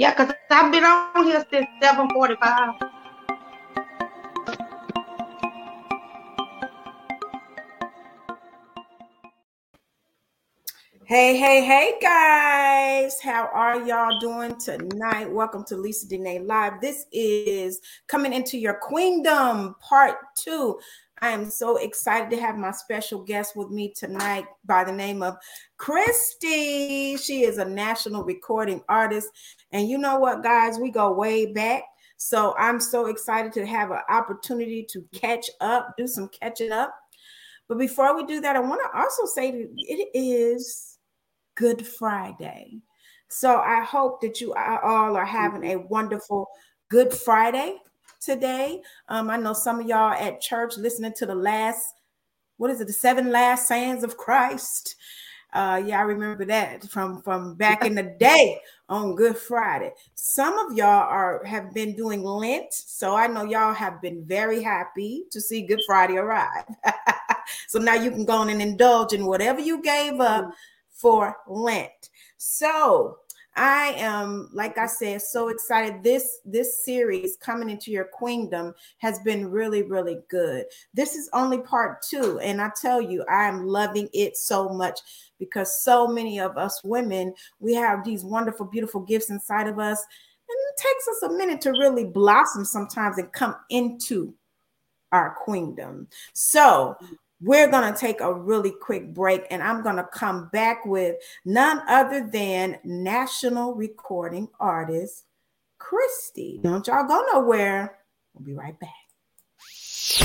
Yeah, because I've been on here since 745. Hey, hey, hey, guys. How are y'all doing tonight? Welcome to Lisa Dene Live. This is coming into your queendom part two. I am so excited to have my special guest with me tonight by the name of Christy. She is a national recording artist. And you know what, guys? We go way back. So I'm so excited to have an opportunity to catch up, do some catching up. But before we do that, I want to also say that it is Good Friday. So I hope that you all are having a wonderful Good Friday today. Um, I know some of y'all at church listening to the last, what is it, the seven last sayings of Christ. Uh, yeah, I remember that from from back in the day on Good Friday. Some of y'all are have been doing Lent, so I know y'all have been very happy to see Good Friday arrive. so now you can go on and indulge in whatever you gave up for Lent. So I am, like I said, so excited. This this series coming into your queendom has been really, really good. This is only part two, and I tell you, I am loving it so much because so many of us women we have these wonderful, beautiful gifts inside of us, and it takes us a minute to really blossom sometimes and come into our queendom. So we're going to take a really quick break and I'm going to come back with none other than national recording artist Christy. Don't y'all go nowhere. We'll be right back.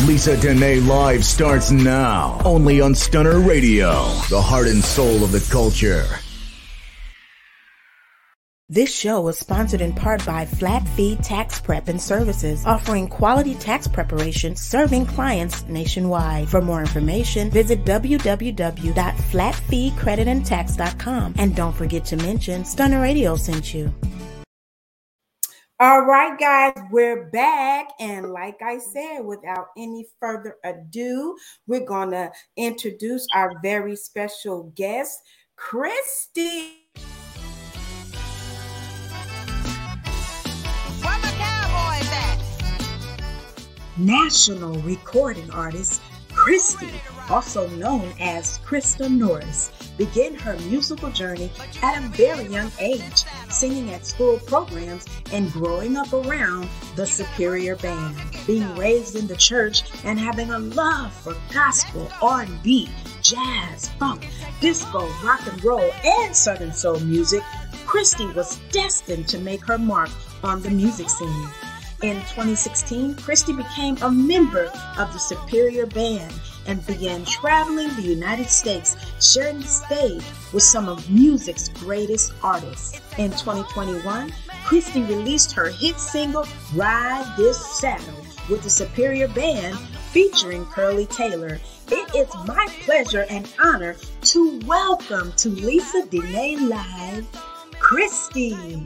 Lisa Dene Live starts now, only on Stunner Radio, the heart and soul of the culture. This show is sponsored in part by Flat Fee Tax Prep and Services, offering quality tax preparation serving clients nationwide. For more information, visit www.flatfeecreditandtax.com and don't forget to mention Stunner Radio sent you. All right, guys, we're back. And like I said, without any further ado, we're going to introduce our very special guest, Christy. National recording artist Christy, also known as Krista Norris, began her musical journey at a very young age, singing at school programs and growing up around the Superior Band. Being raised in the church and having a love for gospel, R&B, jazz, funk, disco, rock and roll, and southern soul music, Christy was destined to make her mark on the music scene. In 2016, Christy became a member of the Superior Band and began traveling the United States, sharing the stage with some of music's greatest artists. In 2021, Christy released her hit single, Ride This Saddle, with the Superior Band featuring Curly Taylor. It is my pleasure and honor to welcome to Lisa Dene Live, Christy.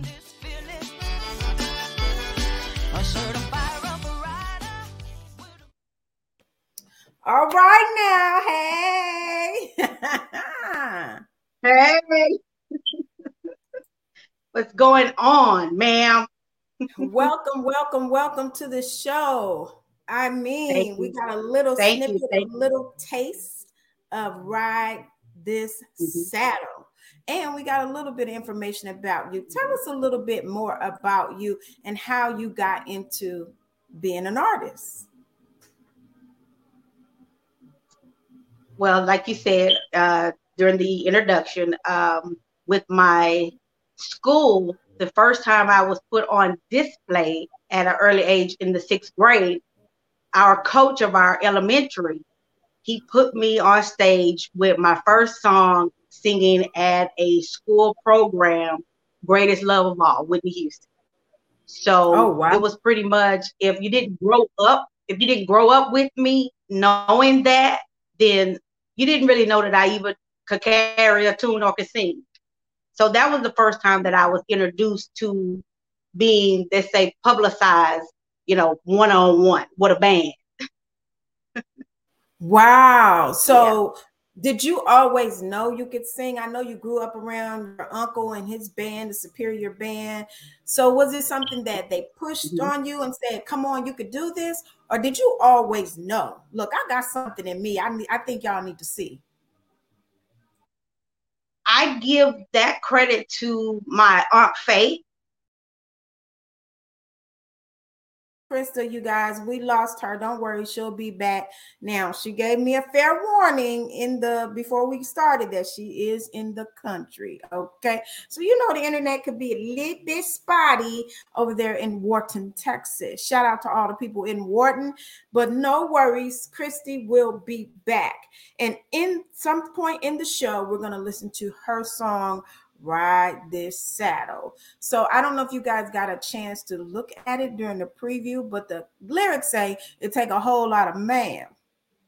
All right now, hey. hey. What's going on, ma'am? welcome, welcome, welcome to the show. I mean, we got a little Thank snippet, you. a little taste of Ride This Mhm. Saddle. And we got a little bit of information about you. Tell us a little bit more about you and how you got into being an artist. Well, like you said uh, during the introduction, um, with my school, the first time I was put on display at an early age in the sixth grade, our coach of our elementary, he put me on stage with my first song singing at a school program, Greatest Love of All, Whitney Houston. So Oh, wow. it was pretty much if you didn't grow up, if you didn't grow up with me knowing that, then you didn't really know that I even could carry a tune or could sing. So that was the first time that I was introduced to being, let's say, publicized, you know, one on one with a band. Wow. So Did you always know you could sing? I know you grew up around your uncle and his band, the Superior Band. So was it something that they pushed mm-hmm. on you and said, "Come on, you could do this," or did you always know? Look, I got something in me. I I think y'all need to see. I give that credit to my aunt Faith Krista, you guys, we lost her. Don't worry, she'll be back. Now, she gave me a fair warning in the before we started that she is in the country. Okay. So you know the internet could be a little bit spotty over there in Wharton, Texas. Shout out to all the people in Wharton, but no worries, Christy will be back. And in some point in the show, we're gonna listen to her song ride this saddle. So I don't know if you guys got a chance to look at it during the preview, but the lyrics say it take a whole lot of man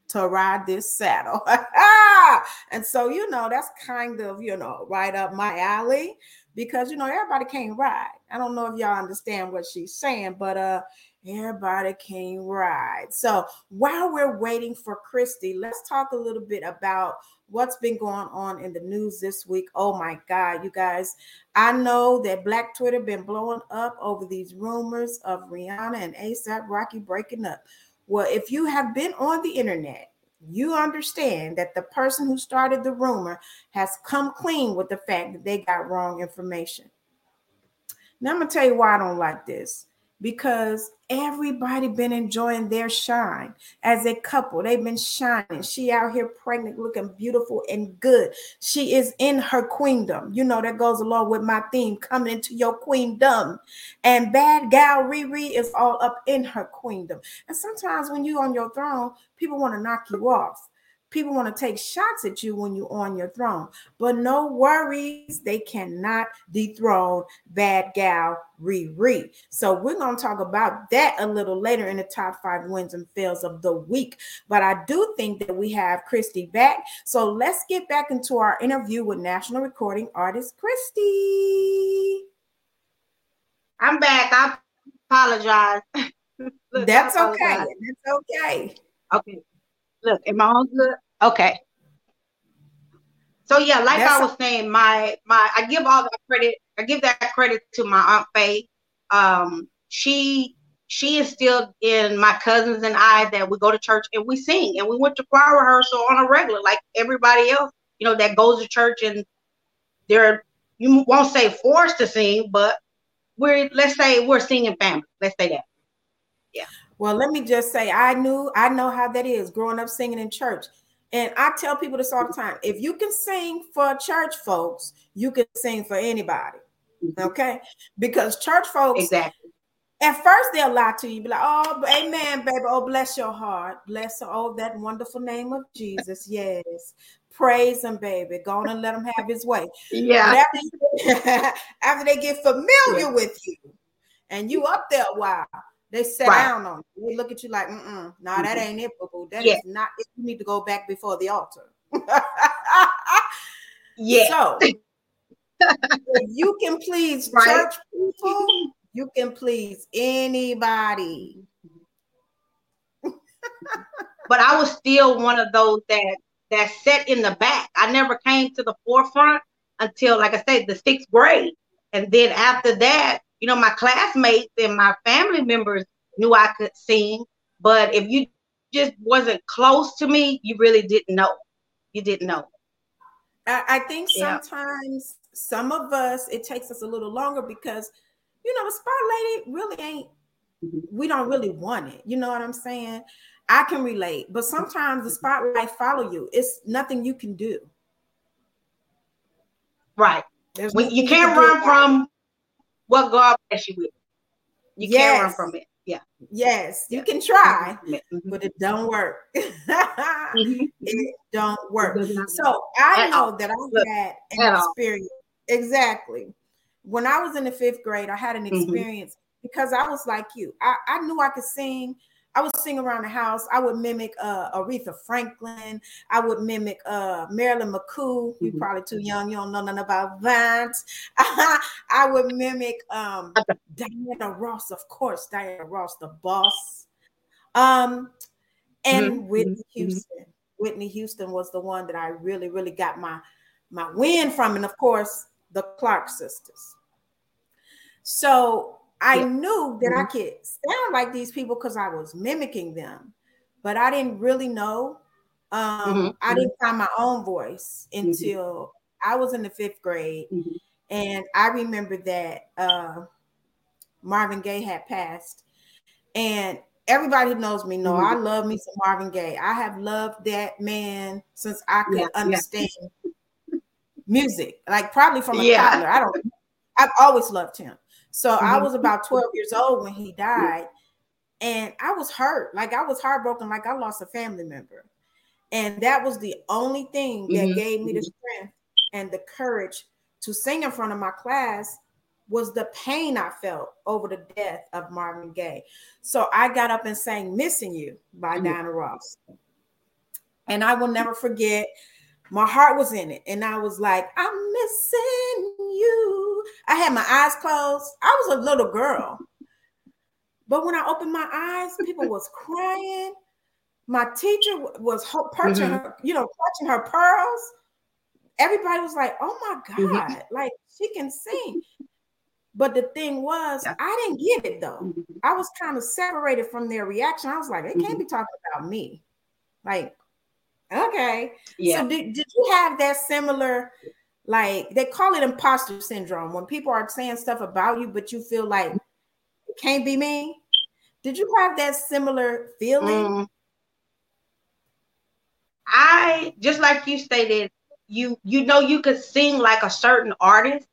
to ride this saddle. and so you know that's kind of, you know, right up my alley because you know everybody can't ride. I don't know if y'all understand what she's saying, but uh everybody can ride. So while we're waiting for Christy, let's talk a little bit about what's been going on in the news this week. Oh my God, you guys. I know that Black Twitter been blowing up over these rumors of Rihanna and ASAP Rocky breaking up. Well, if you have been on the internet, you understand that the person who started the rumor has come clean with the fact that they got wrong information. Now I'm gonna tell you why I don't like this because everybody been enjoying their shine as a couple. They've been shining. She out here pregnant looking beautiful and good. She is in her queendom. You know that goes along with my theme coming into your queendom. And bad gal riri is all up in her queendom. And sometimes when you on your throne people want to knock you off People want to take shots at you when you're on your throne, but no worries, they cannot dethrone bad gal Riri. So we're going to talk about that a little later in the top five wins and fails of the week. But I do think that we have Christy back. So let's get back into our interview with national recording artist Christy. I'm back. I apologize. Look, That's I apologize. okay. That's okay. Okay. Look, am I on good? Okay. So yeah, like That's I was saying, my my I give all that credit. I give that credit to my aunt Faye. Um, she she instilled in my cousins and I that we go to church and we sing and we went to choir rehearsal on a regular, like everybody else. You know that goes to church and they're you won't say forced to sing, but we're let's say we're singing family. Let's say that. Yeah. Well, let me just say, I knew, I know how that is growing up singing in church. And I tell people this all the time if you can sing for church folks, you can sing for anybody. Mm-hmm. Okay. Because church folks, exactly. At first, they'll lie to you, be like, "Oh, amen, baby. Oh, bless your heart, bless oh that wonderful name of Jesus." Yes, praise him, baby. Go on and let him have his way. Yeah. After, after, they get familiar yeah. with you, and you up there a while, they sit right. down on you. They look at you like, mm nah, that mm-hmm. ain't it, boo boo. That yeah. is not it. You need to go back before the altar. yeah. So you can please right. church people, you can please anybody. but I was still one of those that that sat in the back. I never came to the forefront until, like I said, the sixth grade. And then after that, you know, my classmates and my family members knew I could sing, but if you just wasn't close to me, you really didn't know. You didn't know. I, I think sometimes yeah. some of us it takes us a little longer because you know the spotlight really ain't mm-hmm. we don't really want it. You know what I'm saying? I can relate, but sometimes the spotlight follow you. It's nothing you can do. Right. There's you can't run from what God bless you with. You yes. can't run from it. Yeah. Yes, you can try, mm-hmm. but it don't work. mm-hmm. It don't work. So I know that I had an experience. All. Exactly. When I was in the fifth grade, I had an mm-hmm. experience mm-hmm. because I was like you. I, I knew I could sing, I would sing around the house. I would mimic uh, Aretha Franklin. I would mimic uh, Marilyn McCoo. You're mm-hmm. probably too young. You don't know nothing about that. I would mimic um, Diana Ross, of course. Diana Ross, the boss. Um, and mm-hmm. Whitney mm-hmm. Houston. Whitney Houston was the one that I really, really got my my win from, and of course the Clark sisters. So I yeah. knew that mm-hmm. I could sound like these people because I was mimicking them, but I didn't really know. Um, mm-hmm. I didn't find my own voice mm-hmm. until mm-hmm. I was in the fifth grade, mm-hmm. and I remember that uh, Marvin Gaye had passed, and everybody who knows me know I mm-hmm. love me some Marvin Gaye. I have loved that man since I could yeah, understand yeah. music, like probably from a yeah. toddler. I don't. I've always loved him. So mm-hmm. I was about 12 years old when he died, and I was hurt. Like I was heartbroken, like I lost a family member. And that was the only thing that mm-hmm. gave me the strength and the courage to sing in front of my class was the pain I felt over the death of Marvin Gaye. So I got up and sang Missing You by mm-hmm. Diana Ross. And I will never forget, my heart was in it. And I was like, I'm missing you. I had my eyes closed. I was a little girl. But when I opened my eyes, people was crying. My teacher was perching mm-hmm. her, you know, clutching her pearls. Everybody was like, "Oh my mm-hmm. God, mm-hmm. like she can sing." But the thing was, yeah. I didn't get it though. Mm-hmm. I was kind of separated from their reaction. I was like, "They can't mm-hmm. be talking about me." Like, okay, yeah. So did, did you have that similar? Like they call it imposter syndrome when people are saying stuff about you, but you feel like it can't be me. Did you have that similar feeling? Mm. I just like you stated, you you know you could sing like a certain artist.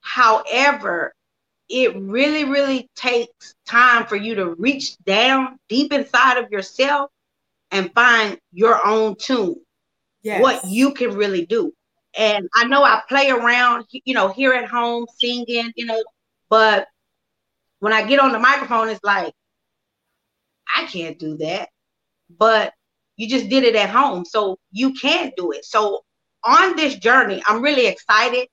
However, it really really takes time for you to reach down deep inside of yourself and find your own tune. Yes. What you can really do. And I know I play around, you know, here at home singing, you know, but when I get on the microphone, it's like, I can't do that. But you just did it at home. So you can do it. So on this journey, I'm really excited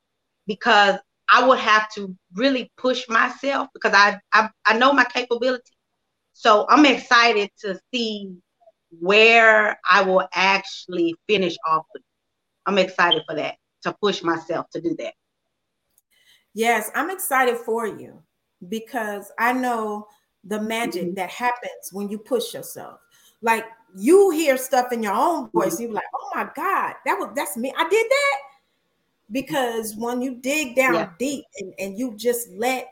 because I would have to really push myself because I, I, I know my capability. So I'm excited to see where I will actually finish off with. I'm excited for that to push myself to do that. Yes, I'm excited for you because I know the magic mm-hmm. that happens when you push yourself. Like you hear stuff in your own voice, you're like, oh my God, that was that's me. I did that. Because when you dig down yeah. deep and, and you just let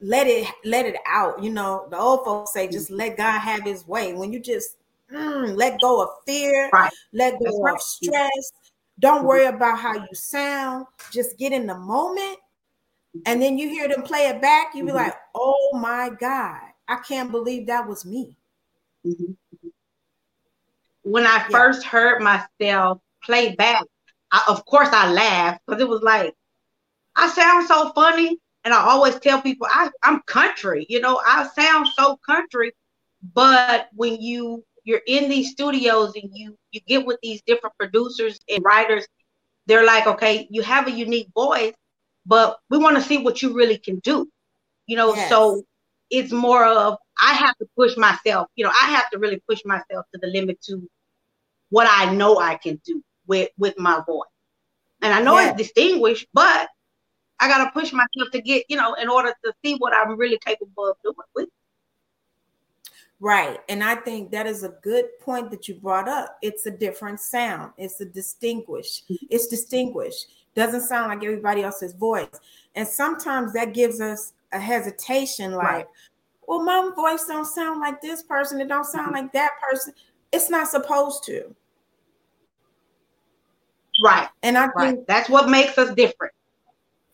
let it let it out, you know, the old folks say just let God have his way. When you just mm, let go of fear, right. let go right. of stress, don't mm-hmm. worry about how you sound, just get in the moment. And then you hear them play it back, you be mm-hmm. like, oh my God, I can't believe that was me. Mm-hmm when I yeah. first heard myself play back, I, of course I laughed because it was like, I sound so funny. And I always tell people I, I'm country, you know, I sound so country. But when you you're in these studios and you you get with these different producers and writers, they're like, okay, you have a unique voice, but we want to see what you really can do. You know, yes. so it's more of I have to push myself, you know, I have to really push myself to the limit to what I know I can do with with my voice. And I know yeah. it's distinguished, but I gotta push myself to get, you know, in order to see what I'm really capable of doing with. Right. And I think that is a good point that you brought up. It's a different sound. It's a distinguished. It's distinguished. Doesn't sound like everybody else's voice. And sometimes that gives us a hesitation like, right. well, my voice don't sound like this person. It don't sound mm-hmm. like that person. It's not supposed to. Right. And I right. think that's what makes us different.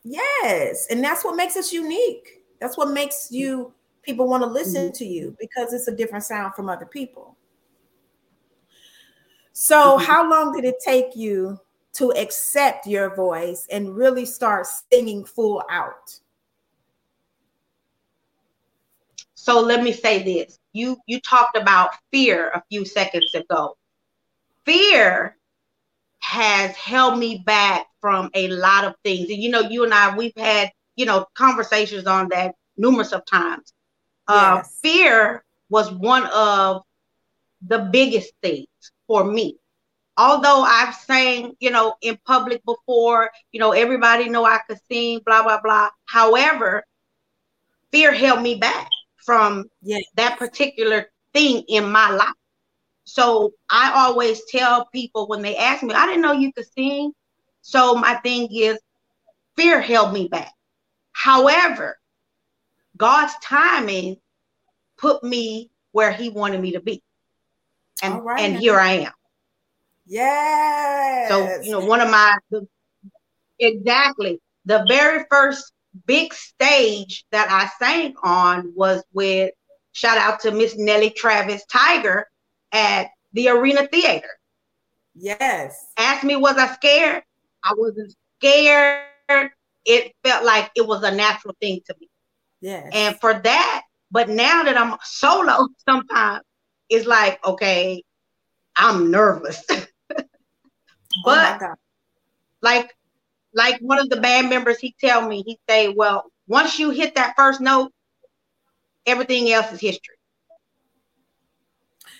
Yes. And that's what makes us unique. That's what makes you people want to listen mm-hmm. to you because it's a different sound from other people. So, mm-hmm. how long did it take you to accept your voice and really start singing full out? So, let me say this. You you talked about fear a few seconds ago. Fear has held me back from a lot of things. And you know, you and I, we've had, you know, conversations on that numerous of times. Uh, yes. Fear was one of the biggest things for me. although I've sang, you know, in public before, you know, everybody know I could sing, blah blah blah. However, fear held me back from yes. that particular thing in my life. So I always tell people when they ask me, I didn't know you could sing. So my thing is, fear held me back. However, God's timing put me where He wanted me to be. And, right. and here I am. Yes. So, you know, one of my, the, exactly, the very first big stage that I sang on was with, shout out to Miss Nellie Travis Tiger at the Arena Theater. Yes. Ask me, was I scared? I wasn't scared. It felt like it was a natural thing to me. Yes. And for that, but now that I'm solo, sometimes it's like, okay, I'm nervous. Oh but oh like like one of the band members, he tell me, he say, well, once you hit that first note, everything else is history.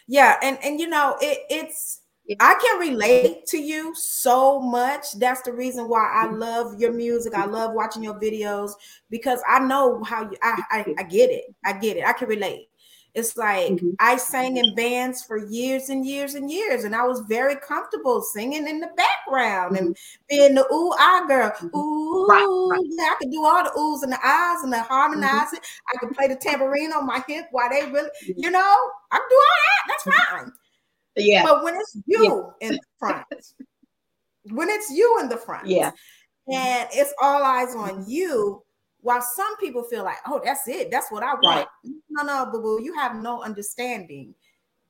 Yeah, and and you know, it it's I can relate to you so much. That's the reason why I love your music. I love watching your videos because I know how you I I, I get it. I get it. I can relate. It's like mm-hmm. I sang in bands for years and years and years, and I was very comfortable singing in the background mm-hmm. and being the ooh ah girl. Mm-hmm. Ooh, right, right. yeah, I could do all the oohs and the ahs and the harmonizing. Mm-hmm. I could play the tambourine on my hip while they really, mm-hmm. you know, I can do all that. That's mm-hmm. fine. Yeah. But when it's you yeah. in the front, when it's you in the front, yeah, and it's all eyes on you, while some people feel like, oh, that's it, that's what I want. Right. No, no, boo boo, you have no understanding.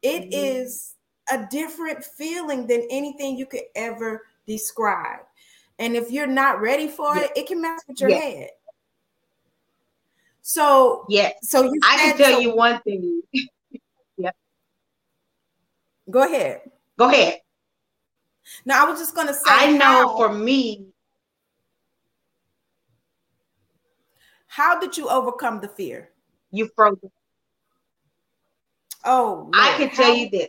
It mm-hmm. is a different feeling than anything you could ever describe. And if you're not ready for yeah. it, it can mess with your yeah. head. So yeah, so you I can tell so, you one thing. Go ahead. Go ahead. Now I was just gonna say I know how, for me, How did you overcome the fear? You froze. Oh, Lord. I can tell you this.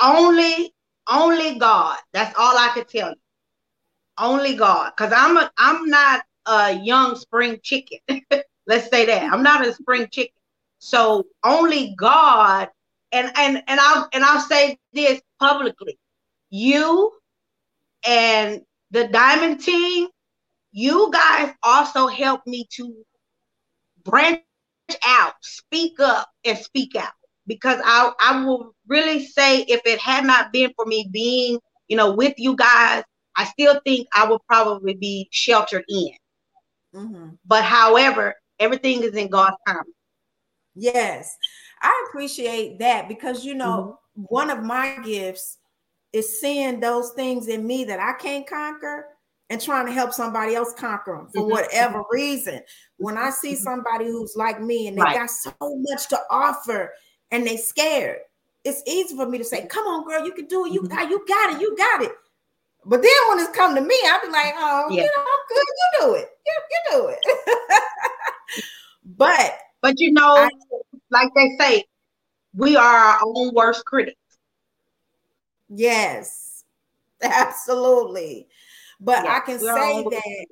Only, only God. That's all I can tell you. Only God, because I'm a, I'm not a young spring chicken. Let's say that I'm not a spring chicken. So only God, and and and I'll and I'll say this publicly. You and the Diamond Team you guys also helped me to branch out, speak up, and speak out. Because I, I will really say, if it had not been for me being, you know, with you guys, I still think I would probably be sheltered in. Mm-hmm. But however, everything is in God's time. Yes, I appreciate that because you know mm-hmm. one of my gifts is seeing those things in me that I can't conquer and trying to help somebody else conquer them for mm-hmm. whatever reason. When I see mm-hmm. somebody who's like me and they right. got so much to offer and they scared, it's easy for me to say, "Come on, girl, you can do it. You mm-hmm. got, you got it. You got it." But then when it's come to me, I'll be like, "Oh, yeah. you know, I'm good. You do it. You, you do it." but but you know, I, like they say, we are our own worst critics. Yes, absolutely. But I can say that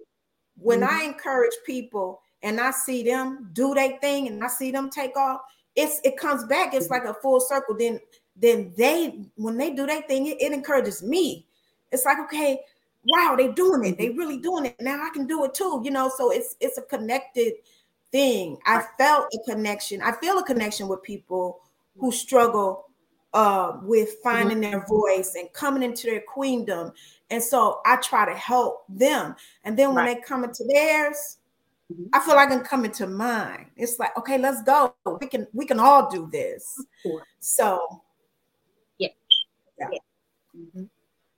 when mm-hmm. I encourage people and I see them do their thing and I see them take off, it's it comes back. It's like a full circle. Then then they when they do their thing, it, it encourages me. It's like okay, wow, they doing it. They mm-hmm. really doing it. Now I can do it too. You know, so it's it's a connected thing. I felt a connection. I feel a connection with people who struggle uh, with finding mm-hmm. their voice and coming into their queendom and so I try to help them. And then when right. they come into theirs, mm-hmm. I feel like I'm coming to mine. It's like, okay, let's go. We can we can all do this. So yeah. Yeah. yeah. Mm-hmm.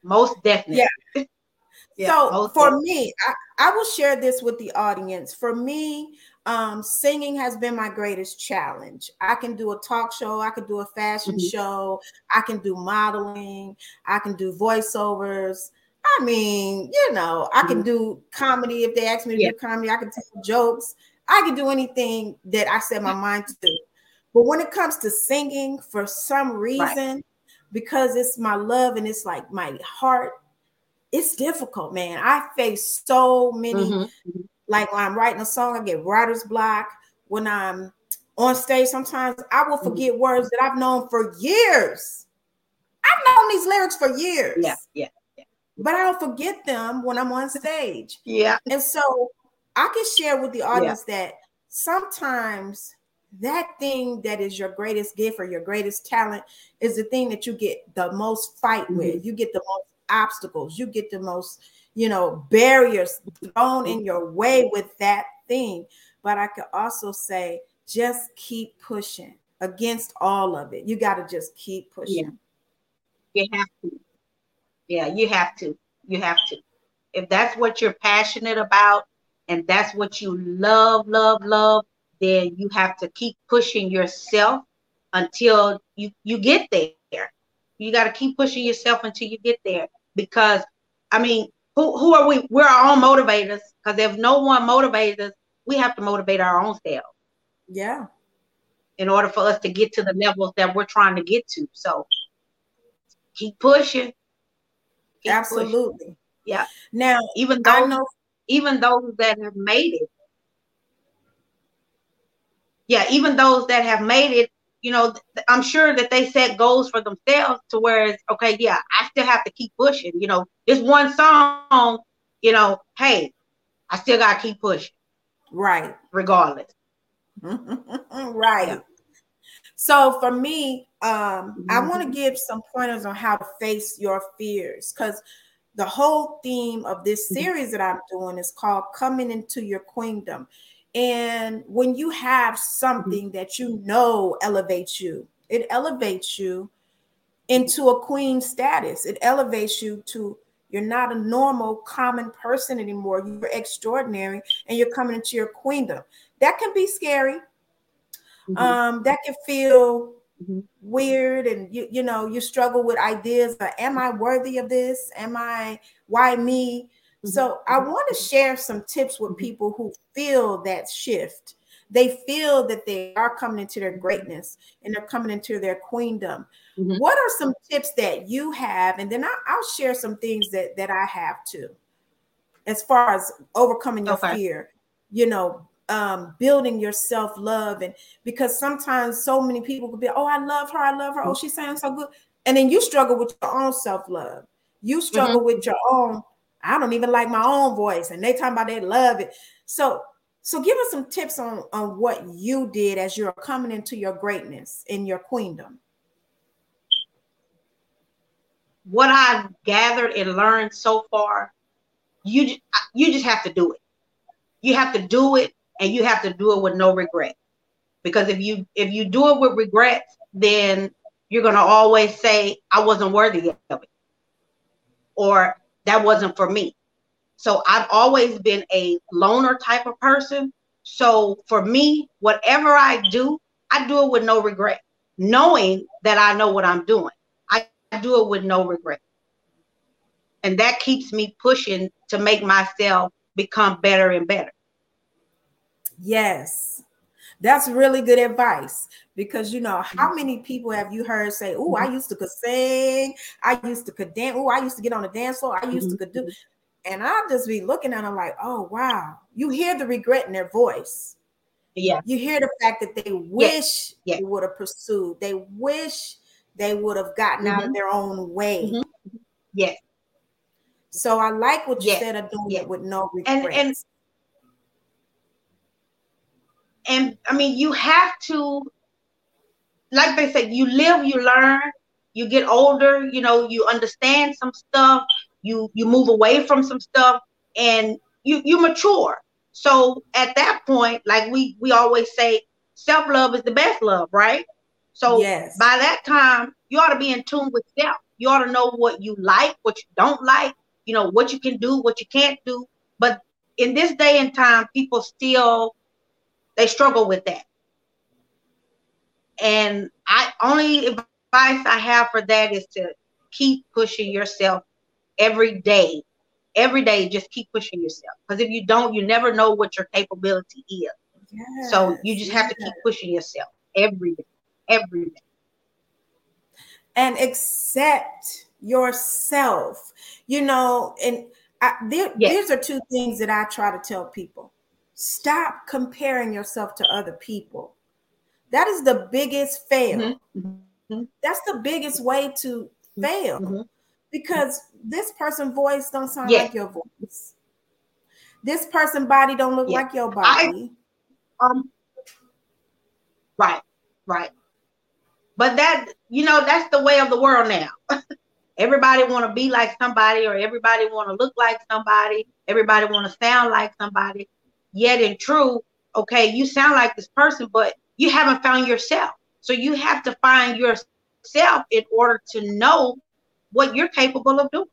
Most definitely. Yeah. yeah so for definitely. me, I, I will share this with the audience. For me, um, singing has been my greatest challenge. I can do a talk show, I can do a fashion mm-hmm. show, I can do modeling, I can do voiceovers. I mean, you know, I can mm-hmm. do comedy if they ask me to yeah. do comedy. I can tell jokes. I can do anything that I set my mind to. But when it comes to singing, for some reason, right. because it's my love and it's like my heart. It's difficult, man. I face so many. Mm-hmm. Like when I'm writing a song, I get writer's block. When I'm on stage, sometimes I will mm-hmm. forget mm-hmm. words that I've known for years. I've known these lyrics for years. Yeah, yeah, yeah. But I don't forget them when I'm on stage. Yeah. And so I can share with the audience yeah. that sometimes that thing that is your greatest gift or your greatest talent is the thing that you get the most fight mm-hmm. with. You get the most obstacles. You get the most, you know, barriers mm-hmm. thrown in your way with that thing. But I could also say, just keep pushing against all of it. You got to just keep pushing. Yeah. You have to. Yeah, you have to. You have to. If that's what you're passionate about, and that's what you love, love, love, then you have to keep pushing yourself until you, you get there. You got to keep pushing yourself until you get there. Because, I mean, who, who are we? We're our own motivators. Because if no one motivates us, we have to motivate our own selves. Yeah. In order for us to get to the levels that we're trying to get to. So keep pushing. Keep Absolutely. Pushing. Yeah. Now, even though know even those that have made it. Yeah, even those that have made it, you know, I'm sure that they set goals for themselves to where it's okay, yeah, I still have to keep pushing. You know, this one song, you know, hey, I still gotta keep pushing. Right. Regardless. right. Yeah. So for me, um, mm-hmm. I want to give some pointers on how to face your fears because the whole theme of this mm-hmm. series that I'm doing is called Coming into Your Queendom. And when you have something that you know elevates you, it elevates you into a queen status. It elevates you to you're not a normal, common person anymore. You're extraordinary and you're coming into your queendom. That can be scary. Mm-hmm. Um, that can feel mm-hmm. weird and you you know you struggle with ideas but am i worthy of this am i why me. So i want to share some tips with mm-hmm. people who feel that shift they feel that they are coming into their greatness and they're coming into their queendom mm-hmm. what are some tips that you have and then I, will share some things that that i have too as far as overcoming your okay. fear you know um, building your self love, and because sometimes so many people could be, oh, I love her, I love her, oh, she sounds so good, and then you struggle with your own self love. You struggle mm-hmm. with your own. I don't even like my own voice, and they talking about they love it. So, so give us some tips on on what you did as you're coming into your greatness in your queendom. What I've gathered and learned so far, you you just have to do it. You have to do it and you have to do it with no regret. Because if you if you do it with regrets, then you're gonna always say, I wasn't worthy of it. Or that wasn't for me. So I've always been a loner type of person. So for me, whatever I do, I do it with no regret, knowing that I know what I'm doing. I do it with no regret. And that keeps me pushing to make myself become better and better. Yes. That's really good advice because you know how mm-hmm. many people have you heard say, "Oh, I mm-hmm. used to could sing, I used to could dance, oh, I used to get on the dance floor, I used to could do," mm-hmm. and I'll just be looking at them like, "Oh, wow!" You hear the regret in their voice. Yeah, you hear the fact that they wish yeah. they would have pursued, they wish they would have gotten mm-hmm. out of their own way. Mm-hmm. Yes. So I like what you yes. said of doing yes. it with no regrets. And, and and I mean, you have to, like they said, you live, you learn, you get older, you know, you understand some stuff, you you move away from some stuff, and you you mature. So at that point, like we we always say, self love is the best love, right? So yes. by that time, you ought to be in tune with self. You ought to know what you like, what you don't like, you know, what you can do, what you can't do. But in this day and time, people still they struggle with that. And I only advice I have for that is to keep pushing yourself every day. Every day, just keep pushing yourself. Because if you don't, you never know what your capability is. Yes, so you just have to keep pushing yourself every day. Every day. and accept yourself. You know, and I, there, yes. these are two things that I try to tell people. Stop comparing yourself to other people. That is the biggest fail. Mm-hmm. That's the biggest way to fail mm-hmm. because this person voice don't sound yes. like your voice. This person body don't look yes. like your body. I, um, right, right. But that you know that's the way of the world now. everybody want to be like somebody, or everybody want to look like somebody. Everybody want to sound like somebody. Yet and true, okay, you sound like this person, but you haven't found yourself. So you have to find yourself in order to know what you're capable of doing.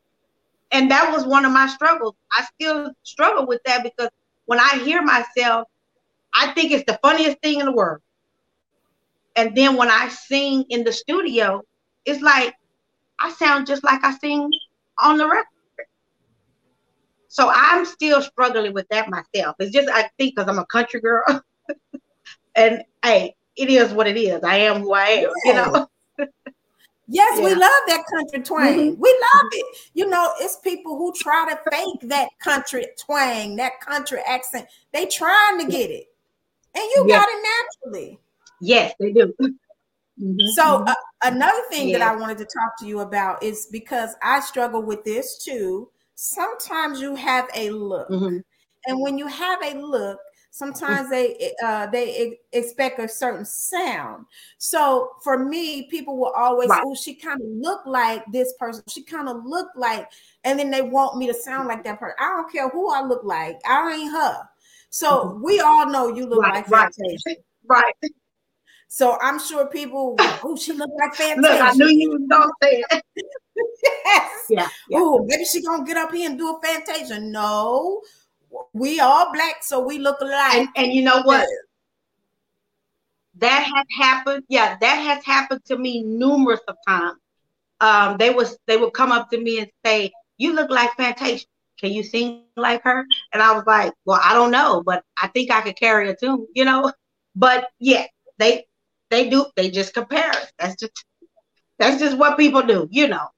And that was one of my struggles. I still struggle with that because when I hear myself, I think it's the funniest thing in the world. And then when I sing in the studio, it's like I sound just like I sing on the record. So I'm still struggling with that myself. It's just I think because I'm a country girl, and hey, it is what it is. I am who I am. Yeah. You know. Yes, yeah. we love that country twang. Mm-hmm. We love it. You know, it's people who try to fake that country twang, that country accent. They trying to get it, and you yes. got it naturally. Yes, they do. Mm-hmm. So mm-hmm. uh, another thing yeah. that I wanted to talk to you about is because I struggle with this too. Sometimes you have a look, mm-hmm. and when you have a look, sometimes they uh, they expect a certain sound. So for me, people will always, right. oh, she kind of look like this person. She kind of look like, and then they want me to sound like that person. I don't care who I look like. I ain't her. So mm-hmm. we all know you look right, like right. Fantasia. Right. So I'm sure people, oh, she looked like Fantasia. Look, I knew you was gonna say it. yes. Yeah. yeah. Oh, maybe she gonna get up here and do a Fantasia. No, we all black, so we look alike. And, and you know what? That has happened. Yeah, that has happened to me numerous of times. Um, they was they would come up to me and say, "You look like Fantasia. Can you sing like her?" And I was like, "Well, I don't know, but I think I could carry a tune, you know." But yeah, they they do. They just compare. That's just that's just what people do, you know.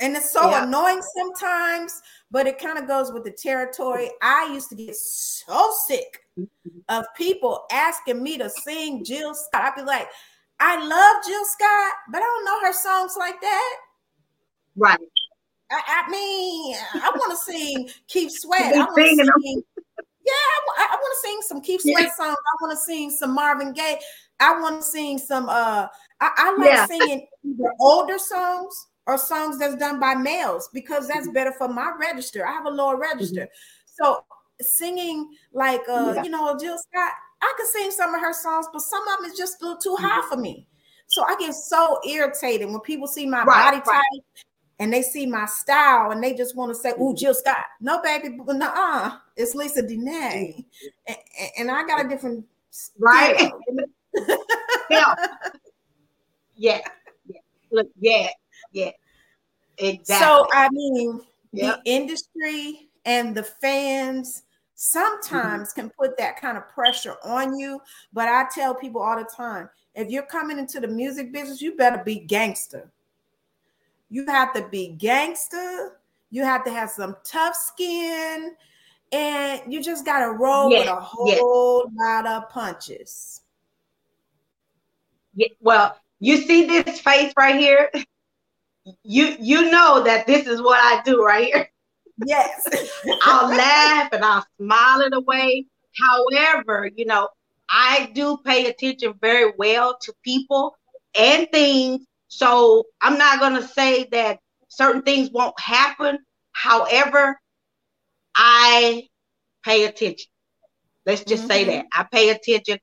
And it's so yeah. annoying sometimes, but it kind of goes with the territory. I used to get so sick mm-hmm. of people asking me to sing Jill Scott. I'd be like, I love Jill Scott, but I don't know her songs like that. Right. I, I mean, I want to sing Keep Sweat. I want to sing. Yeah, I, I want to sing some Keith Sweat yeah. songs. I want to sing some Marvin Gaye. I want to sing some. Uh, I, I like yeah. singing either older songs or songs that's done by males because that's mm-hmm. better for my register. I have a lower register, mm-hmm. so singing like uh, yeah. you know Jill Scott. I can sing some of her songs, but some of them is just a little too high for me. So I get so irritated when people see my right, body type right. and they see my style and they just want to say, "Ooh, Jill Scott." No, baby, nah, it's Lisa Dene, and, and I got a different right. yeah. yeah. Look, yeah, yeah. Exactly. So I mean, yep. the industry and the fans sometimes mm-hmm. can put that kind of pressure on you. But I tell people all the time, if you're coming into the music business, you better be gangster. You have to be gangster. You have to have some tough skin, and you just got to roll with a whole lot of punches. Yeah, well, you see this face right here? You you know that this is what I do right here. Yes. I'll laugh and I'll smile it away. However, you know, I do pay attention very well to people and things. So I'm not going to say that certain things won't happen. However, I pay attention. Let's just mm-hmm. say that I pay attention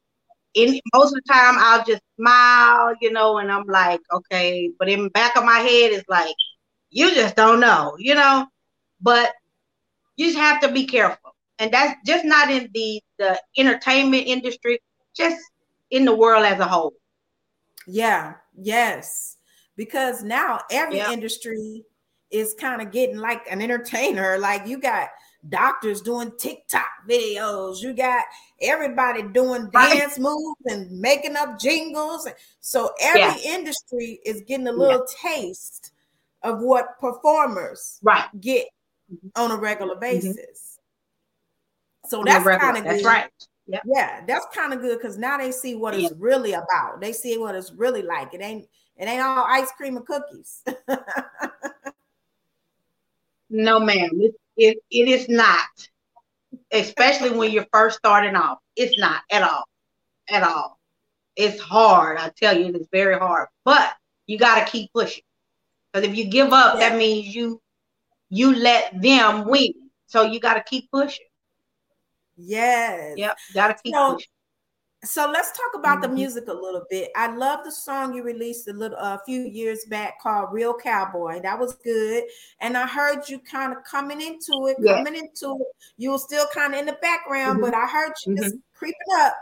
in most of the time I'll just smile, you know, and I'm like, okay, but in the back of my head it's like, you just don't know, you know. But you just have to be careful. And that's just not in the the entertainment industry, just in the world as a whole. Yeah, yes. Because now every industry is kind of getting like an entertainer. Like you got doctors doing TikTok videos. You got everybody doing dance moves and making up jingles. So every yeah. industry is getting a little yeah. taste of what performers right. get on a regular mm-hmm. basis. Mm-hmm. So that's kind of good. That's right. Yep. Yeah, that's kind of good because now they see what it's really about. They see what it's really like. It ain't it ain't all ice cream and cookies. no, ma'am. It, it, it is not. Especially when you're first starting off. It's not at all. At all. It's hard. I tell you, it's very hard. But you got to keep pushing. Because if you give up, that means you you let them win. So you got to keep pushing. Yes. Yep. Got to keep so, pushing. So let's talk about mm-hmm. the music a little bit. I love the song you released a little a few years back called "Real Cowboy." That was good, and I heard you kind of coming into it, yeah. coming into it. You were still kind of in the background, mm-hmm. but I heard you mm-hmm. just creeping up.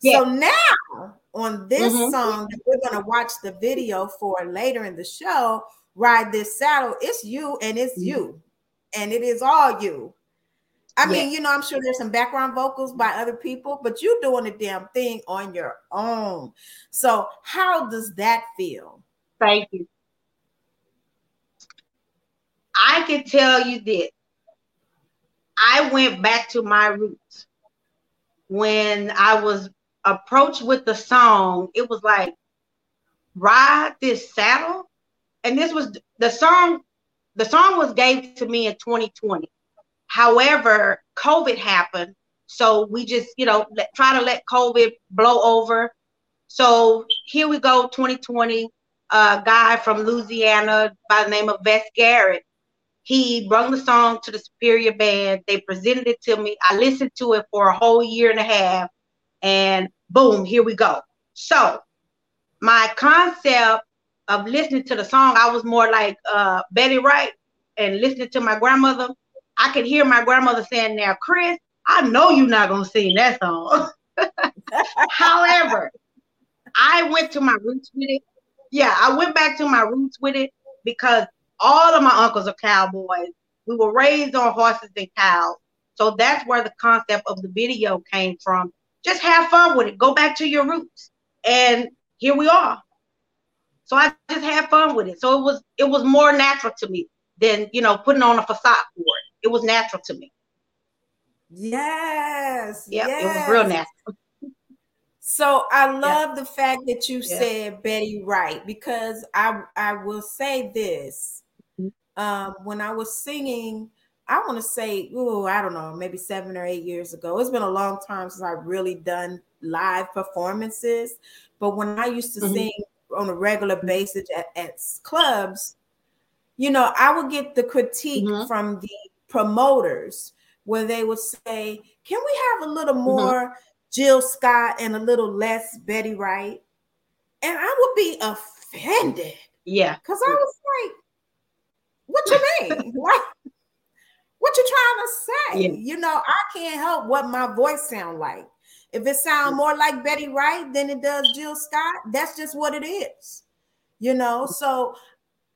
Yeah. So now on this mm-hmm. song that we're gonna watch the video for later in the show, "Ride This Saddle," it's you and it's mm-hmm. you, and it is all you. I mean, you know, I'm sure there's some background vocals by other people, but you're doing the damn thing on your own. So, how does that feel? Thank you. I can tell you this. I went back to my roots when I was approached with the song. It was like, ride this saddle. And this was the song, the song was gave to me in 2020. However, COVID happened. So we just, you know, let, try to let COVID blow over. So here we go, 2020. A guy from Louisiana by the name of Vess Garrett. He brought the song to the Superior Band. They presented it to me. I listened to it for a whole year and a half, and boom, here we go. So my concept of listening to the song, I was more like uh, Betty Wright and listening to my grandmother. I could hear my grandmother saying, Now, Chris, I know you're not going to sing that song. However, I went to my roots with it. Yeah, I went back to my roots with it because all of my uncles are cowboys. We were raised on horses and cows. So that's where the concept of the video came from. Just have fun with it. Go back to your roots. And here we are. So I just had fun with it. So it was it was more natural to me than you know putting on a facade for it it was natural to me. Yes. Yeah, yes. it was real natural. So I love yeah. the fact that you yeah. said Betty Wright because I I will say this. Mm-hmm. Um, when I was singing, I want to say, oh, I don't know, maybe seven or eight years ago. It's been a long time since I've really done live performances. But when I used to mm-hmm. sing on a regular basis at, at, clubs, you know, I would get the critique mm-hmm. from the promoters where they would say, Can we have a little mm-hmm. more mm-hmm. Jill Scott and a little less Betty Wright? And I would be offended. Yeah. Because I was like, What you mean? what, what you trying to say? Yeah. You know, I can't help what my voice sound like. If it sounds more like Betty Wright than it does Jill Scott, that's just what it is. You know, so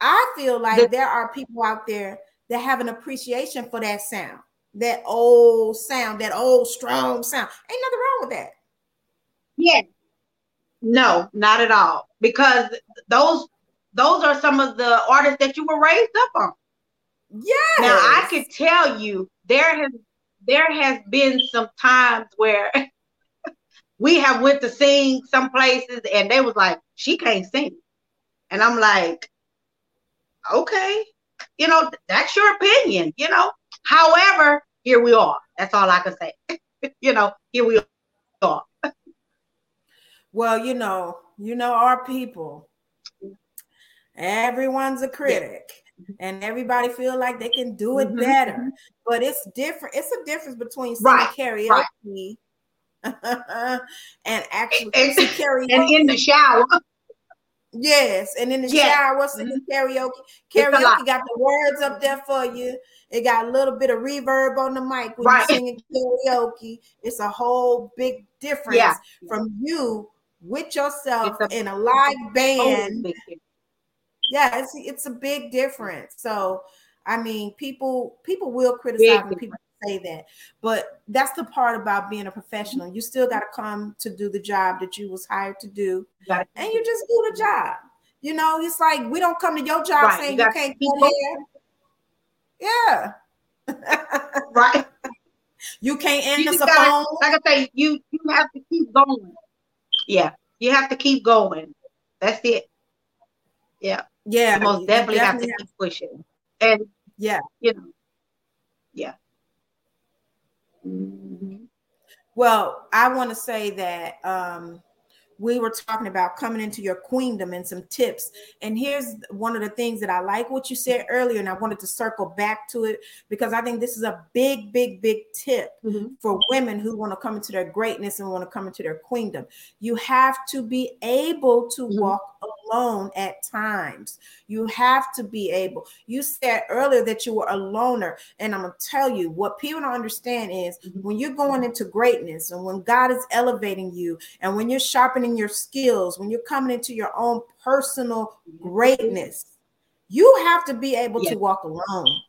I feel like the, there are people out there that have an appreciation for that sound, that old sound, that old strong sound. Ain't nothing wrong with that. Yeah. No, not at all. Because those those are some of the artists that you were raised up on. Yeah. Now I can tell you there has there has been some times where we have went to sing some places and they was like, she can't sing. And I'm like, okay, you know, that's your opinion, you know. However, here we are. That's all I can say. you know, here we are. well, you know, you know our people. Everyone's a critic. And everybody feel like they can do it mm-hmm. better, but it's different. It's a difference between singing right. karaoke right. and actually and, and in the shower. Yes, and in the yes. shower, singing mm-hmm. karaoke. Karaoke got the words up there for you. It got a little bit of reverb on the mic when right. you're singing karaoke. It's a whole big difference yeah. from you with yourself a, in a live band. Yeah, it's it's a big difference. So I mean, people people will criticize people say that. But that's the part about being a professional. You still got to come to do the job that you was hired to do, and you just do the job. You know, it's like we don't come to your job right. saying you, you can't go there. Yeah. right. You can't answer the phone. Like I say, you you have to keep going. Yeah, you have to keep going. That's it. Yeah. Yeah. You most definitely, definitely have to have. keep pushing. And yeah, you know, yeah. Mm-hmm. Well, I want to say that um we were talking about coming into your queendom and some tips. And here's one of the things that I like what you said earlier, and I wanted to circle back to it because I think this is a big, big, big tip mm-hmm. for women who want to come into their greatness and want to come into their queendom. You have to be able to mm-hmm. walk alone at times. You have to be able. You said earlier that you were a loner, and I'm gonna tell you what people don't understand is mm-hmm. when you're going into greatness and when God is elevating you and when you're sharpening your skills, when you're coming into your own personal greatness, you have to be able to walk alone.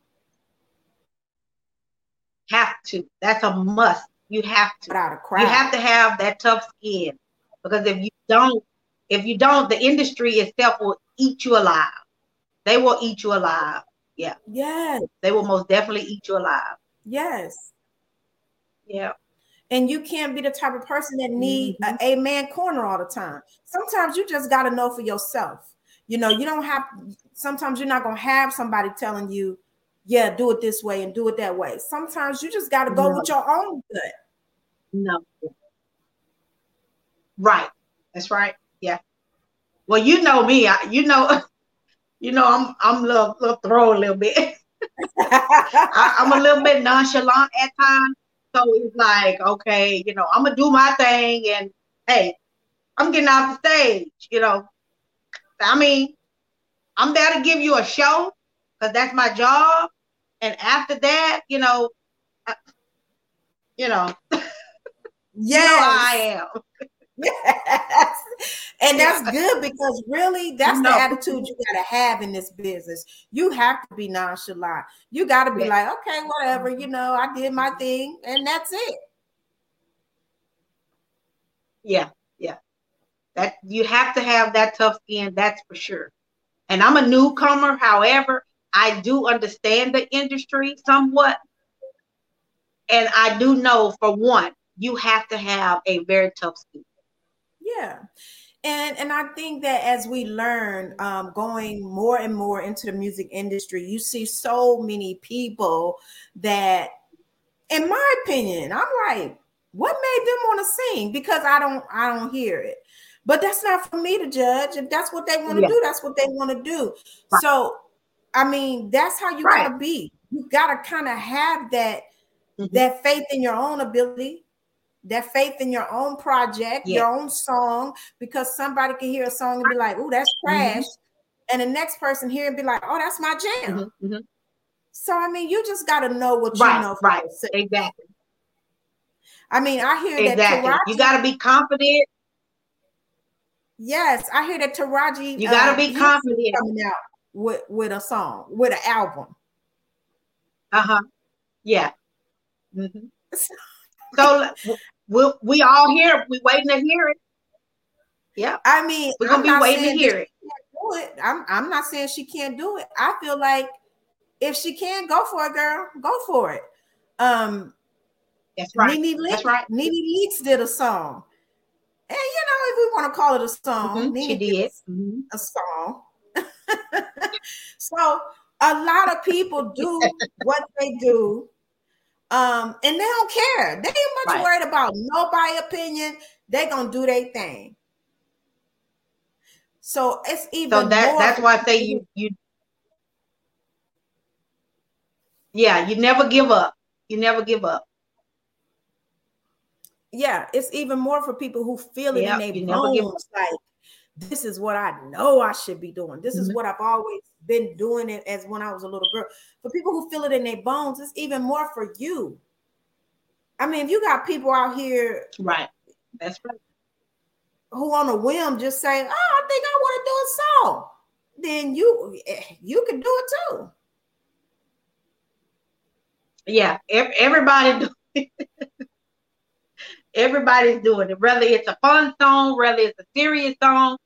Have to. That's a must. You have to. Without a crowd. You have to have that tough skin because if you don't, if you don't, the industry itself will eat you alive. They will eat you alive. Yeah. Yes. They will most definitely eat you alive. Yes. Yeah. And you can't be the type of person that need mm-hmm. a man corner all the time. Sometimes you just got to know for yourself. You know, you don't have. Sometimes you're not gonna have somebody telling you, "Yeah, do it this way and do it that way." Sometimes you just got to go no. with your own gut. No. Right. That's right. Yeah. Well, you know me. I, you know, you know, I'm I'm a little, little throw a little bit. I, I'm a little bit nonchalant at times. So it's like, okay, you know, I'm gonna do my thing, and hey, I'm getting off the stage. You know, I mean, I'm there to give you a show because that's my job, and after that, you know, I, you know, yes, you know I am. Yes. And that's good because really that's no. the attitude you gotta have in this business. You have to be nonchalant. You gotta be yeah. like, okay, whatever, mm-hmm. you know, I did my thing and that's it. Yeah, yeah. That you have to have that tough skin, that's for sure. And I'm a newcomer, however, I do understand the industry somewhat. And I do know for one, you have to have a very tough skin. Yeah. And and I think that as we learn, um, going more and more into the music industry, you see so many people that, in my opinion, I'm like, what made them want to sing? Because I don't I don't hear it. But that's not for me to judge. If that's what they want to yeah. do, that's what they want to do. Right. So, I mean, that's how you right. gotta be. You gotta kind of have that mm-hmm. that faith in your own ability that faith in your own project, yeah. your own song, because somebody can hear a song and be like, "Oh, that's mm-hmm. trash," mm-hmm. and the next person here and be like, "Oh, that's my jam." Mm-hmm. mm-hmm. So I mean, you just got to know what right, you know. right, exactly. I mean, I hear exactly. that Taraji, you got to be confident. Yes, I hear that Taraji. You got to uh, be confident coming out with with a song, with an album. Uh huh. Yeah. Mm-hmm. So we we all here. We waiting to hear it. Yeah. I mean, we're gonna I'm be waiting to hear it. Do it. I'm I'm not saying she can't do it. I feel like if she can go for it, girl, go for it. Um that's right. NeNe Leakes, that's right. NeNe Leakes did a song. And you know, if we want to call it a song, mm-hmm, NeNe she did mm-hmm. a song. so a lot of people do what they do um, and they don't care. They ain't much right. worried about nobody opinion. They gonna do their thing. So it's even so that that's why I say you you yeah, you never give up. You never give up. Yeah, it's even more for people who feel it yep, in their bones. Like this is what I know I should be doing. This mm-hmm. is what I've always been doing it as when I was a little girl. For people who feel it in their bones, it's even more for you. I mean, if you got people out here, right? That's right. Who on a whim just say, "Oh, I think I want to do a song," then you eh, you can do it too. yeah, everybody everybody's doing it. Whether it's a fun song, whether it's a serious song,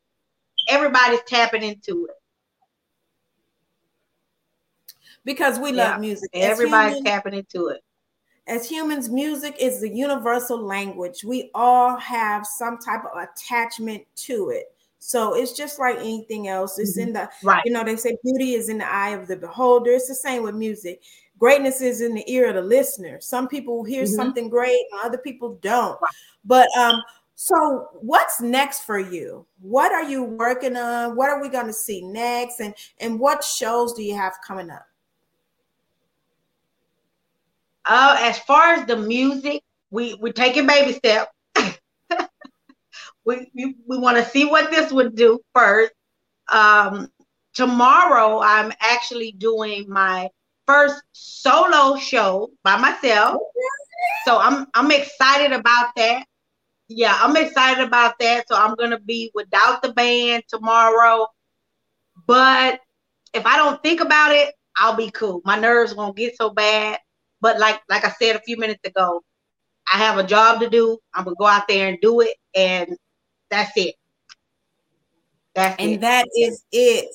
everybody's tapping into it. Because we love yeah. music. Everybody's humans, tapping into it. As humans, music is the universal language. We all have some type of attachment to it. So it's just like anything else. It's in the right. You know, they say beauty is in the eye of the beholder. It's the same with music. Greatness is in the ear of the listener. Some people hear mm-hmm. something great, and other people don't. Right. But um, so what's next for you? What are you working on? What are we going to see next? And and what shows do you have coming up? Uh, as far as the music, we we're taking baby steps we we, we want to see what this would do first. Um, tomorrow, I'm actually doing my first solo show by myself. So I'm I'm excited about that. Yeah, I'm excited about that. So I'm gonna be without the band tomorrow. But if I don't think about it, I'll be cool. My nerves won't get so bad. But like like I said a few minutes ago, I have a job to do. I'm gonna go out there and do it. And that's it. That's and it. that is it.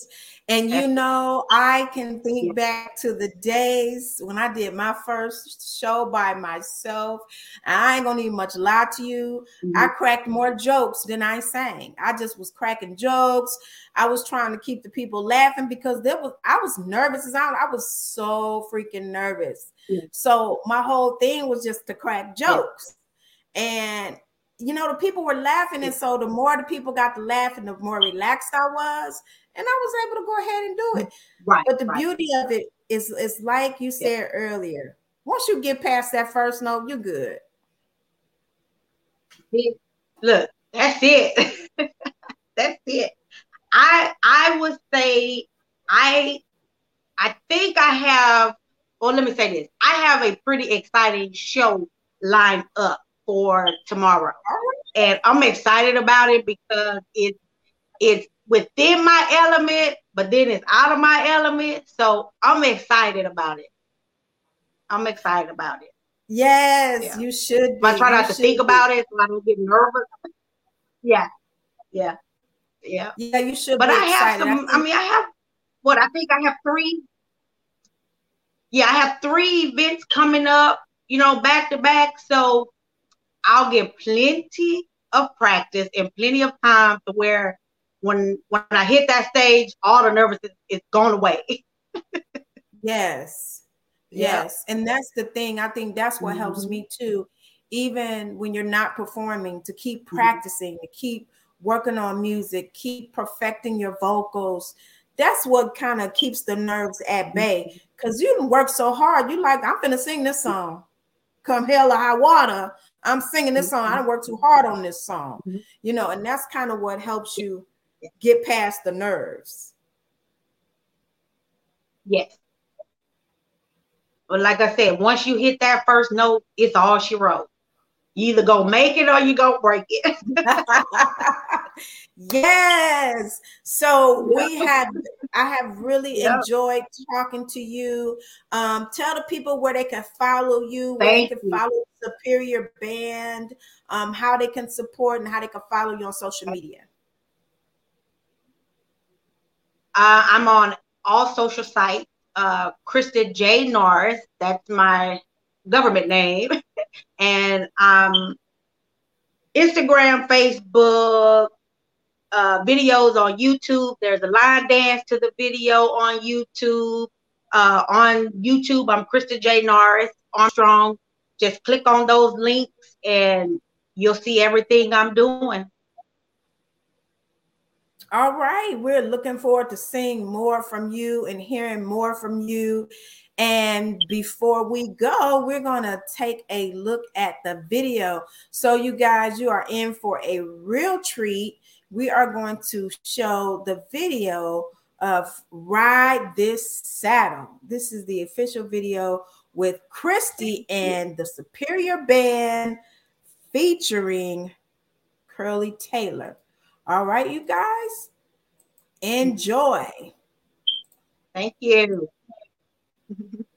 And you know, I can think back to the days when I did my first show by myself. I ain't gonna even much lie to you. Mm-hmm. I cracked more jokes than I sang. I just was cracking jokes. I was trying to keep the people laughing because there was I was nervous as I, I was so freaking nervous. Yeah. So my whole thing was just to crack jokes. Yeah. And you know, the people were laughing. And so the more the people got to laughing, the more relaxed I was. And I was able to go ahead and do it. Right. But the right. beauty of it is, it's like you said yeah. earlier. Once you get past that first note, you're good. Look, that's it. that's it. I I would say I I think I have, well, let me say this. I have a pretty exciting show lined up for tomorrow. And I'm excited about it because it's it's within my element, but then it's out of my element. So I'm excited about it. I'm excited about it. Yes, yeah. you should. Be. I try not to think be. about it so I don't get nervous. Yeah, yeah, yeah. Yeah, you should. But I have some. I, I mean, I have what I think I have three. Yeah, I have three events coming up. You know, back to back. So I'll get plenty of practice and plenty of time to where when when I hit that stage, all the nervousness is gone away. yes. Yes. Yeah. And that's the thing. I think that's what mm-hmm. helps me too. Even when you're not performing, to keep mm-hmm. practicing, mm-hmm. to keep working on music, keep perfecting your vocals. That's what kind of keeps the nerves at bay. Mm-hmm. Cause you work so hard. You like, I'm gonna sing this song. Come hell or high water. I'm singing this song. I don't work too hard on this song, mm-hmm. you know, and that's kind of what helps you get past the nerves. Yes. But like I said, once you hit that first note, it's all she wrote. You either go make it or you go break it. yes. So we have I have really yep. enjoyed talking to you. Um, tell the people where they can follow you, where Thank they can you. follow Superior Band, um, how they can support and how they can follow you on social media. Uh, I'm on all social sites. Uh, Krista J. Norris, that's my government name. and um, Instagram, Facebook, uh, videos on YouTube. There's a line dance to the video on YouTube. Uh, on YouTube, I'm Krista J. Norris Armstrong. Just click on those links and you'll see everything I'm doing. All right. We're looking forward to seeing more from you and hearing more from you. And before we go, we're going to take a look at the video. So, you guys, you are in for a real treat. We are going to show the video of Ride This Saddle. This is the official video with Christy and the Superior Band featuring Curley Taylor. All right, you guys, enjoy. Thank you.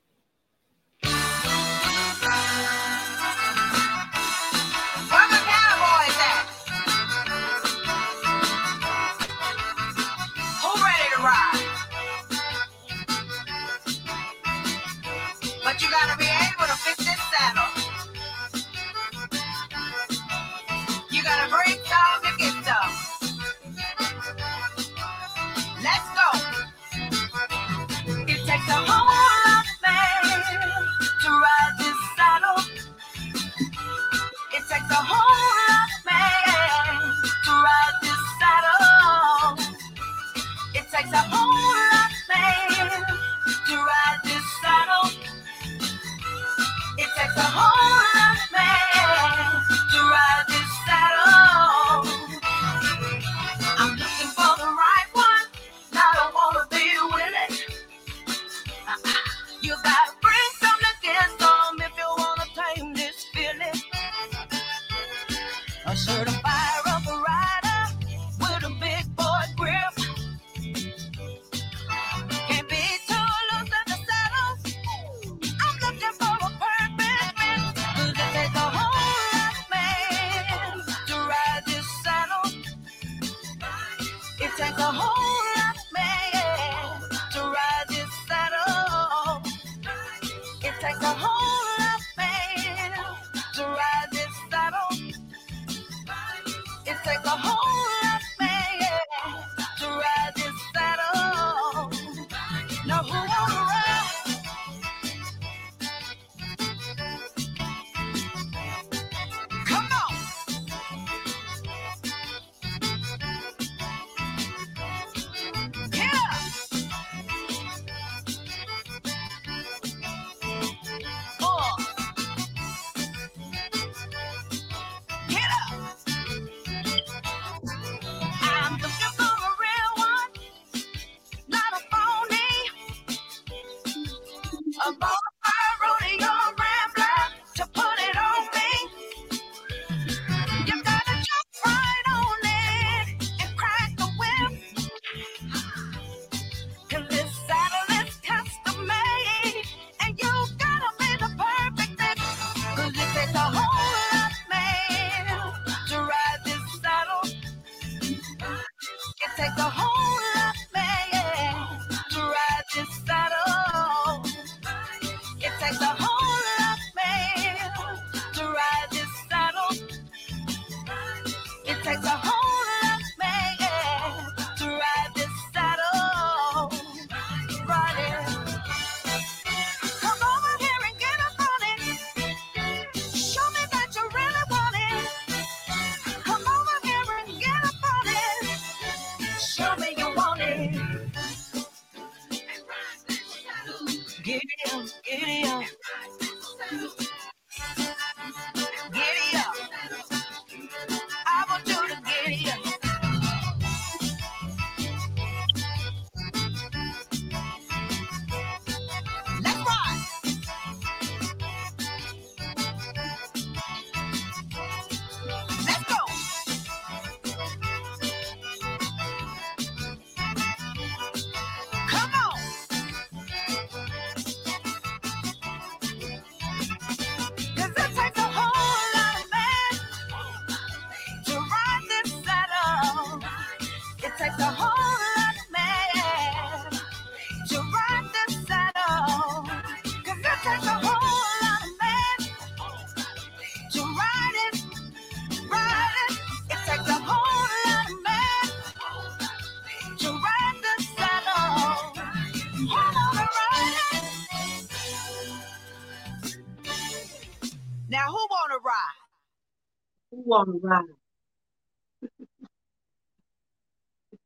to ride.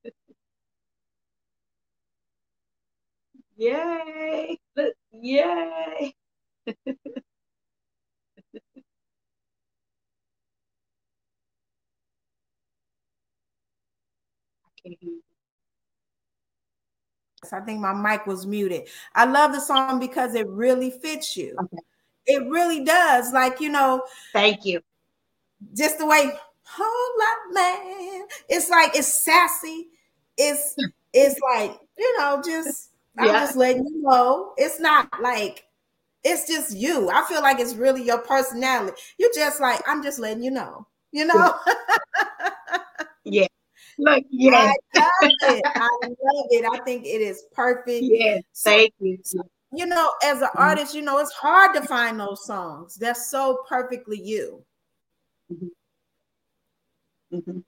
Yay! Yay! I think my mic was muted. I love the song because it really fits you. Okay. It really does. Like, you know, thank you just the way whole lot man. It's like it's sassy. It's it's like you know just I'm just letting you know. It's not like it's just you. I feel like it's really your personality. You're just like I'm just letting you know. You know. yeah. Like yeah. I love it. I love it. I think it is perfect. Yeah. Thank you. You know, as an mm-hmm. artist, you know, it's hard to find those songs. That's so perfectly you. Mm-hmm. Mm-hmm.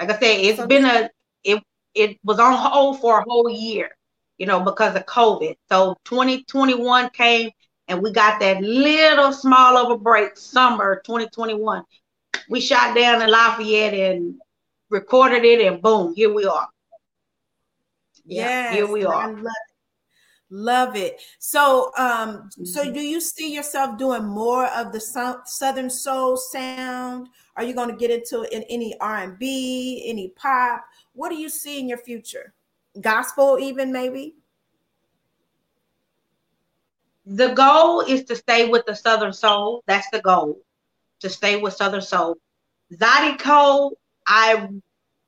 Like I said, it's so been a it it was on hold for a whole year, you know, because of COVID. So 2021 came and we got that little small of a break, summer 2021. We shot down in Lafayette and recorded it, and boom, here we are. Yeah, here we are. Love it. So, um, mm-hmm. so do you see yourself doing more of the Southern soul sound? Are you going to get into in any R and B, any pop? What do you see in your future? Gospel, even maybe. The goal is to stay with the Southern soul. That's the goal, to stay with Southern soul. Zydeco, I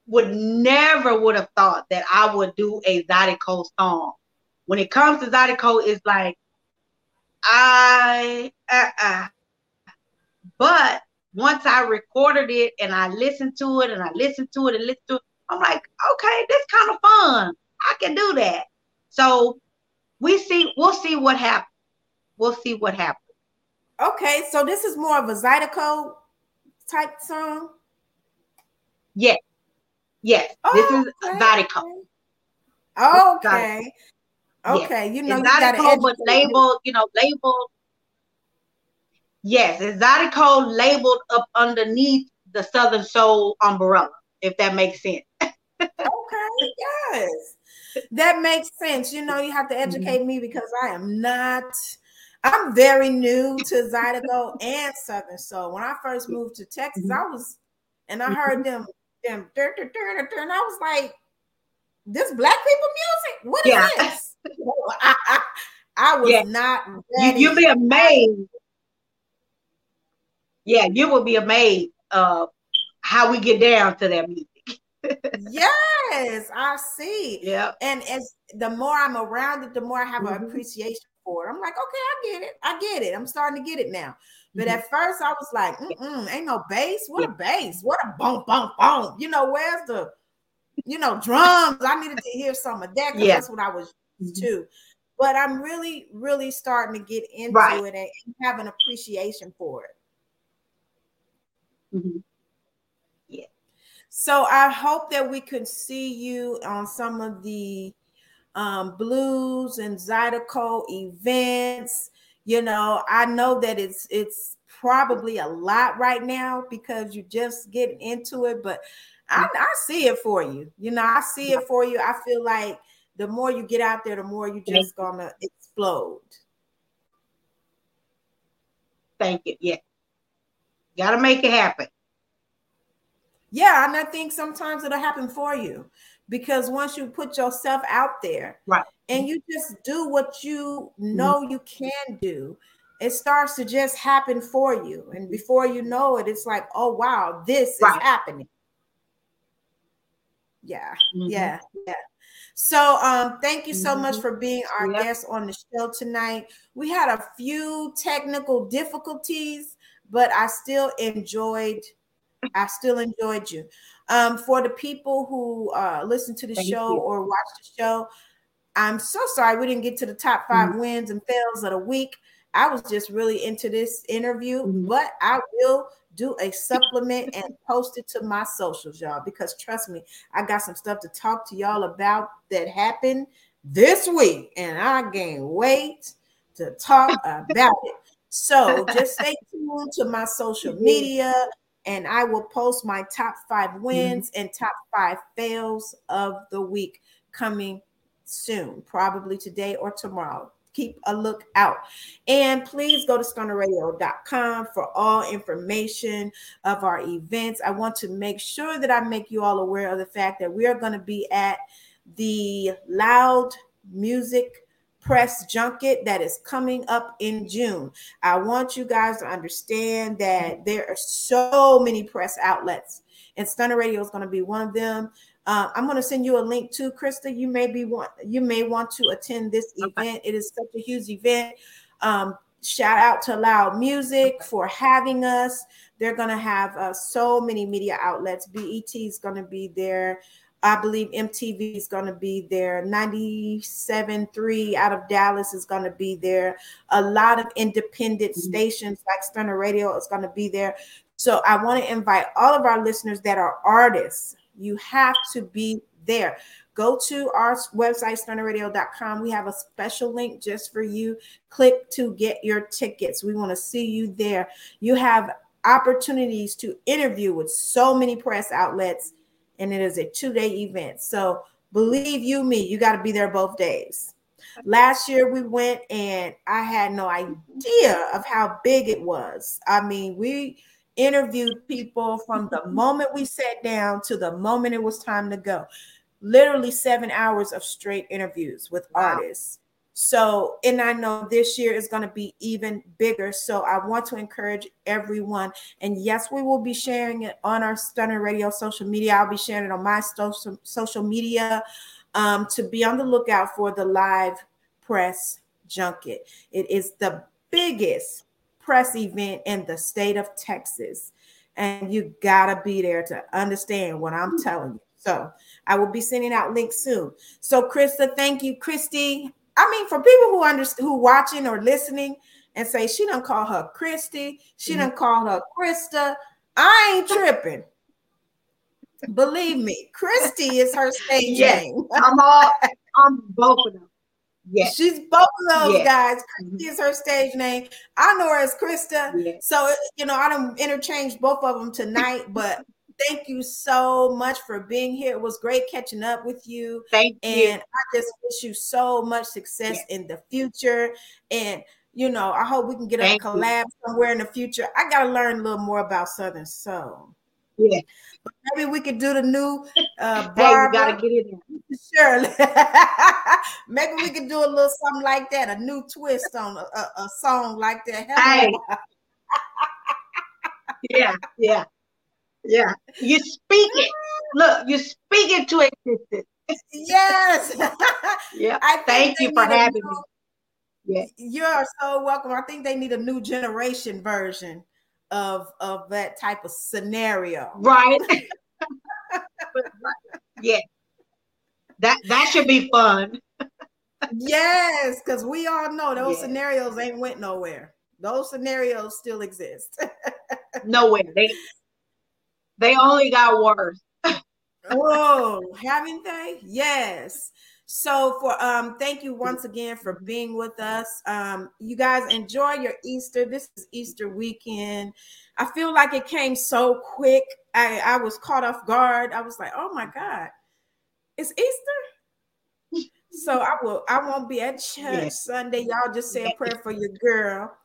would never would have thought that I would do a Zydeco song. When it comes to Zydeco, it's like I uh, uh. but once I recorded it and I listened to it and I listened to it and listened to it, I'm like, okay, this kind of fun. I can do that. So we see, we'll see what happens. We'll see what happens. Okay, so this is more of a Zydeco type song. Yes, yes. Oh, this is okay. Zydeco. Okay. Okay, yes. you know, exotic you but labeled, you know, labeled. Yes, exotic labeled up underneath the Southern Soul umbrella, if that makes sense. okay, yes, that makes sense. You know, you have to educate mm-hmm. me because I am not. I'm very new to Zydeco and Southern Soul. When I first moved to Texas. I was, and I heard them, them, and I was like, "This black people music? What is yeah. this?" I, I, was yes. not ready. You, will be amazed. Yeah, you will be amazed uh how we get down to that music. yes, I see. Yeah. And as the more I'm around it, the more I have mm-hmm. an appreciation for it. I'm like, okay, I get it. I get it. I'm starting to get it now. But mm-hmm. at first, I was like, Mm-mm, ain't no bass. What a bass. What a bump, bump, bump. You know, where's the, you know, drums? I needed to hear some of that because yeah. that's what I was mm-hmm. too. But I'm really, really starting to get into right. it and have an appreciation for it. Mm-hmm. Yeah. So I hope that we could see you on some of the um, blues and Zydeco events. You know, I know that it's it's probably a lot right now because you just get into it, but I, I see it for you. You know, I see it for you. I feel like the more you get out there, the more you just gonna explode. Thank you. Yeah. Gotta make it happen. Yeah, and I think sometimes it'll happen for you because once you put yourself out there right and you just do what you know mm-hmm. you can do it starts to just happen for you and before you know it it's like oh wow this right. is happening yeah mm-hmm. yeah yeah so um, thank you so mm-hmm. much for being our yep. guest on the show tonight. We had a few technical difficulties, but I still enjoyed. I still enjoyed you. Um, for the people who uh, listen to the thank show you. or watch the show, I'm so sorry we didn't get to the top 5 mm-hmm. wins and fails of the week. I was just really into this interview, mm-hmm. but I will do a supplement and post it to my socials, y'all, because trust me, I got some stuff to talk to y'all about that happened this week, and I can't to talk about it. So just stay tuned to my social media, and I will post my top five wins mm-hmm. and top five fails of the week coming soon, probably today or tomorrow keep a look out. And please go to stunnerradio.com for all information of our events. I want to make sure that I make you all aware of the fact that we are going to be at the Loud Music press junket that is coming up in June. I want you guys to understand that there are so many press outlets, and Stunner Radio is going to be one of them. Uh, I'm going to send you a link to Krista. You may be want you may want to attend this okay. event. It is such a huge event. Um, shout out to Loud Music for having us. They're going to have uh, so many media outlets. BET is going to be there. I believe MTV is going to be there. 97.3 out of Dallas is going to be there. A lot of independent mm-hmm. stations like Stunner Radio is going to be there. So I want to invite all of our listeners that are artists you have to be there. Go to our website, stunnerradio.com. We have a special link just for you. Click to get your tickets. We want to see you there. You have opportunities to interview with so many press outlets, and it is a two day event. So believe you me, you got to be there both days. Last year we went and I had no idea of how big it was. I mean, we interviewed people from the moment we sat down to the moment it was time to go. Literally seven hours of straight interviews with wow. artists. So, and I know this year is going to be even bigger. So, I want to encourage everyone. And yes, we will be sharing it on our Stunner Radio social media. I'll be sharing it on my social social media um, to be on the lookout for the live press junket. It is the biggest press event in the state of Texas. And you got to be there to understand what I'm telling you. So I will be sending out links soon. So Krista, thank you, Christy. I mean, for people who understand who watching or listening and say she don't call her Christy, she mm-hmm. don't call her Krista. I ain't tripping. Believe me, Christy is her stage yes, name. I'm all I'm both of them. Yes. She's both of those yes. guys. Mm-hmm. Christy is her stage name. I know her as Krista. Yes. So you know, I don't interchange both of them tonight, but thank you so much for being here. It was great catching up with you. Thank and you. And I just wish you so much success yes. in the future. And you know, I hope we can get thank a collab you. somewhere in the future. I gotta learn a little more about Southern Soul. Yeah. Maybe we could do the new uh Hey, we gotta get it in. Sure. Maybe we could do a little something like that, a new twist on a, a, a song like that. Hey. yeah, yeah. Yeah. You speak it. Look, you speak it to existence. Yes. yeah. I thank you for having new, me. Yeah. You're so welcome. I think they need a new generation version of of that type of scenario. Right. yeah. That that should be fun. yes, because we all know those scenarios ain't went nowhere. Those scenarios still exist. nowhere. They they only got worse. Whoa, haven't they? Yes. So for um thank you once again for being with us. Um you guys enjoy your Easter. This is Easter weekend. I feel like it came so quick. I I was caught off guard. I was like, "Oh my god. It's Easter?" so I will I won't be at church yeah. Sunday. Y'all just say a prayer for your girl.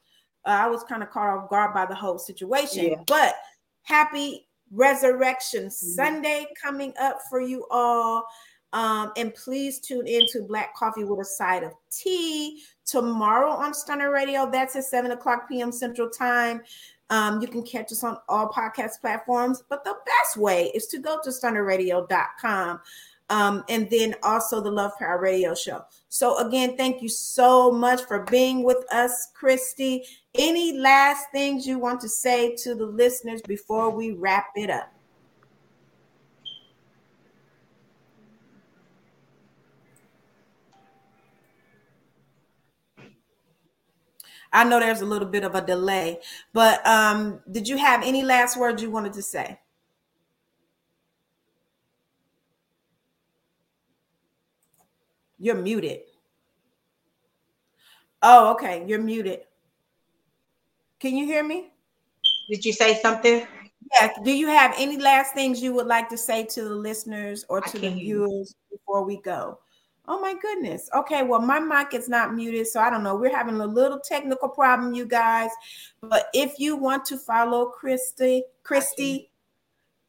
Uh, I was kind of caught off guard by the whole situation. Yeah. But happy Resurrection mm-hmm. Sunday coming up for you all. Um, and please tune in to Black Coffee with a Side of Tea tomorrow on Stunner Radio. That's at 7 o'clock p.m. Central Time. Um, you can catch us on all podcast platforms, but the best way is to go to stunnerradio.com um, and then also the Love Power Radio Show. So, again, thank you so much for being with us, Christy. Any last things you want to say to the listeners before we wrap it up? I know there's a little bit of a delay, but um, did you have any last words you wanted to say? You're muted. Oh, okay. You're muted. Can you hear me? Did you say something? Yeah. Do you have any last things you would like to say to the listeners or to the viewers before we go? Oh my goodness. Okay, well, my mic is not muted, so I don't know. We're having a little technical problem, you guys. But if you want to follow Christy, Christy,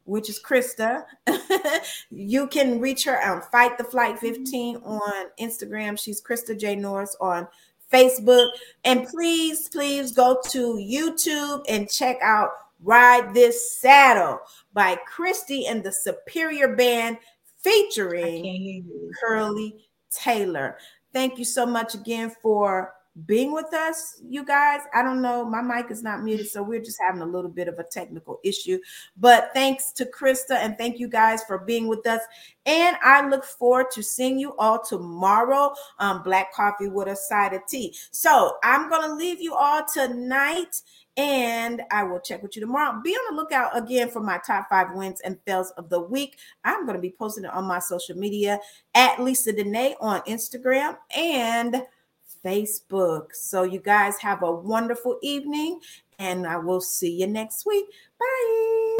which is Krista, you can reach her on Fight the Flight 15 on Instagram. She's Krista J. Norris on Facebook. And please, please go to YouTube and check out Ride This Saddle by Christy and the Superior Band featuring Curley Taylor. Thank you so much again for being with us, you guys. I don't know, my mic is not muted, so we're just having a little bit of a technical issue. But thanks to Krista and thank you guys for being with us. And I look forward to seeing you all tomorrow on Black Coffee with a Side of Tea. So I'm going to leave you all tonight and I will check with you tomorrow. Be on the lookout again for my top five wins and fails of the week. I'm going to be posting it on my social media at Lisa Dene on Instagram and Facebook. So you guys have a wonderful evening and I will see you next week. Bye.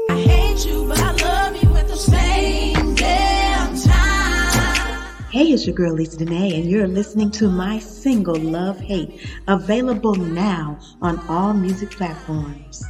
Hey, it's your girl Lisa Dene, and you're listening to my single Love Hate, available now on all music platforms.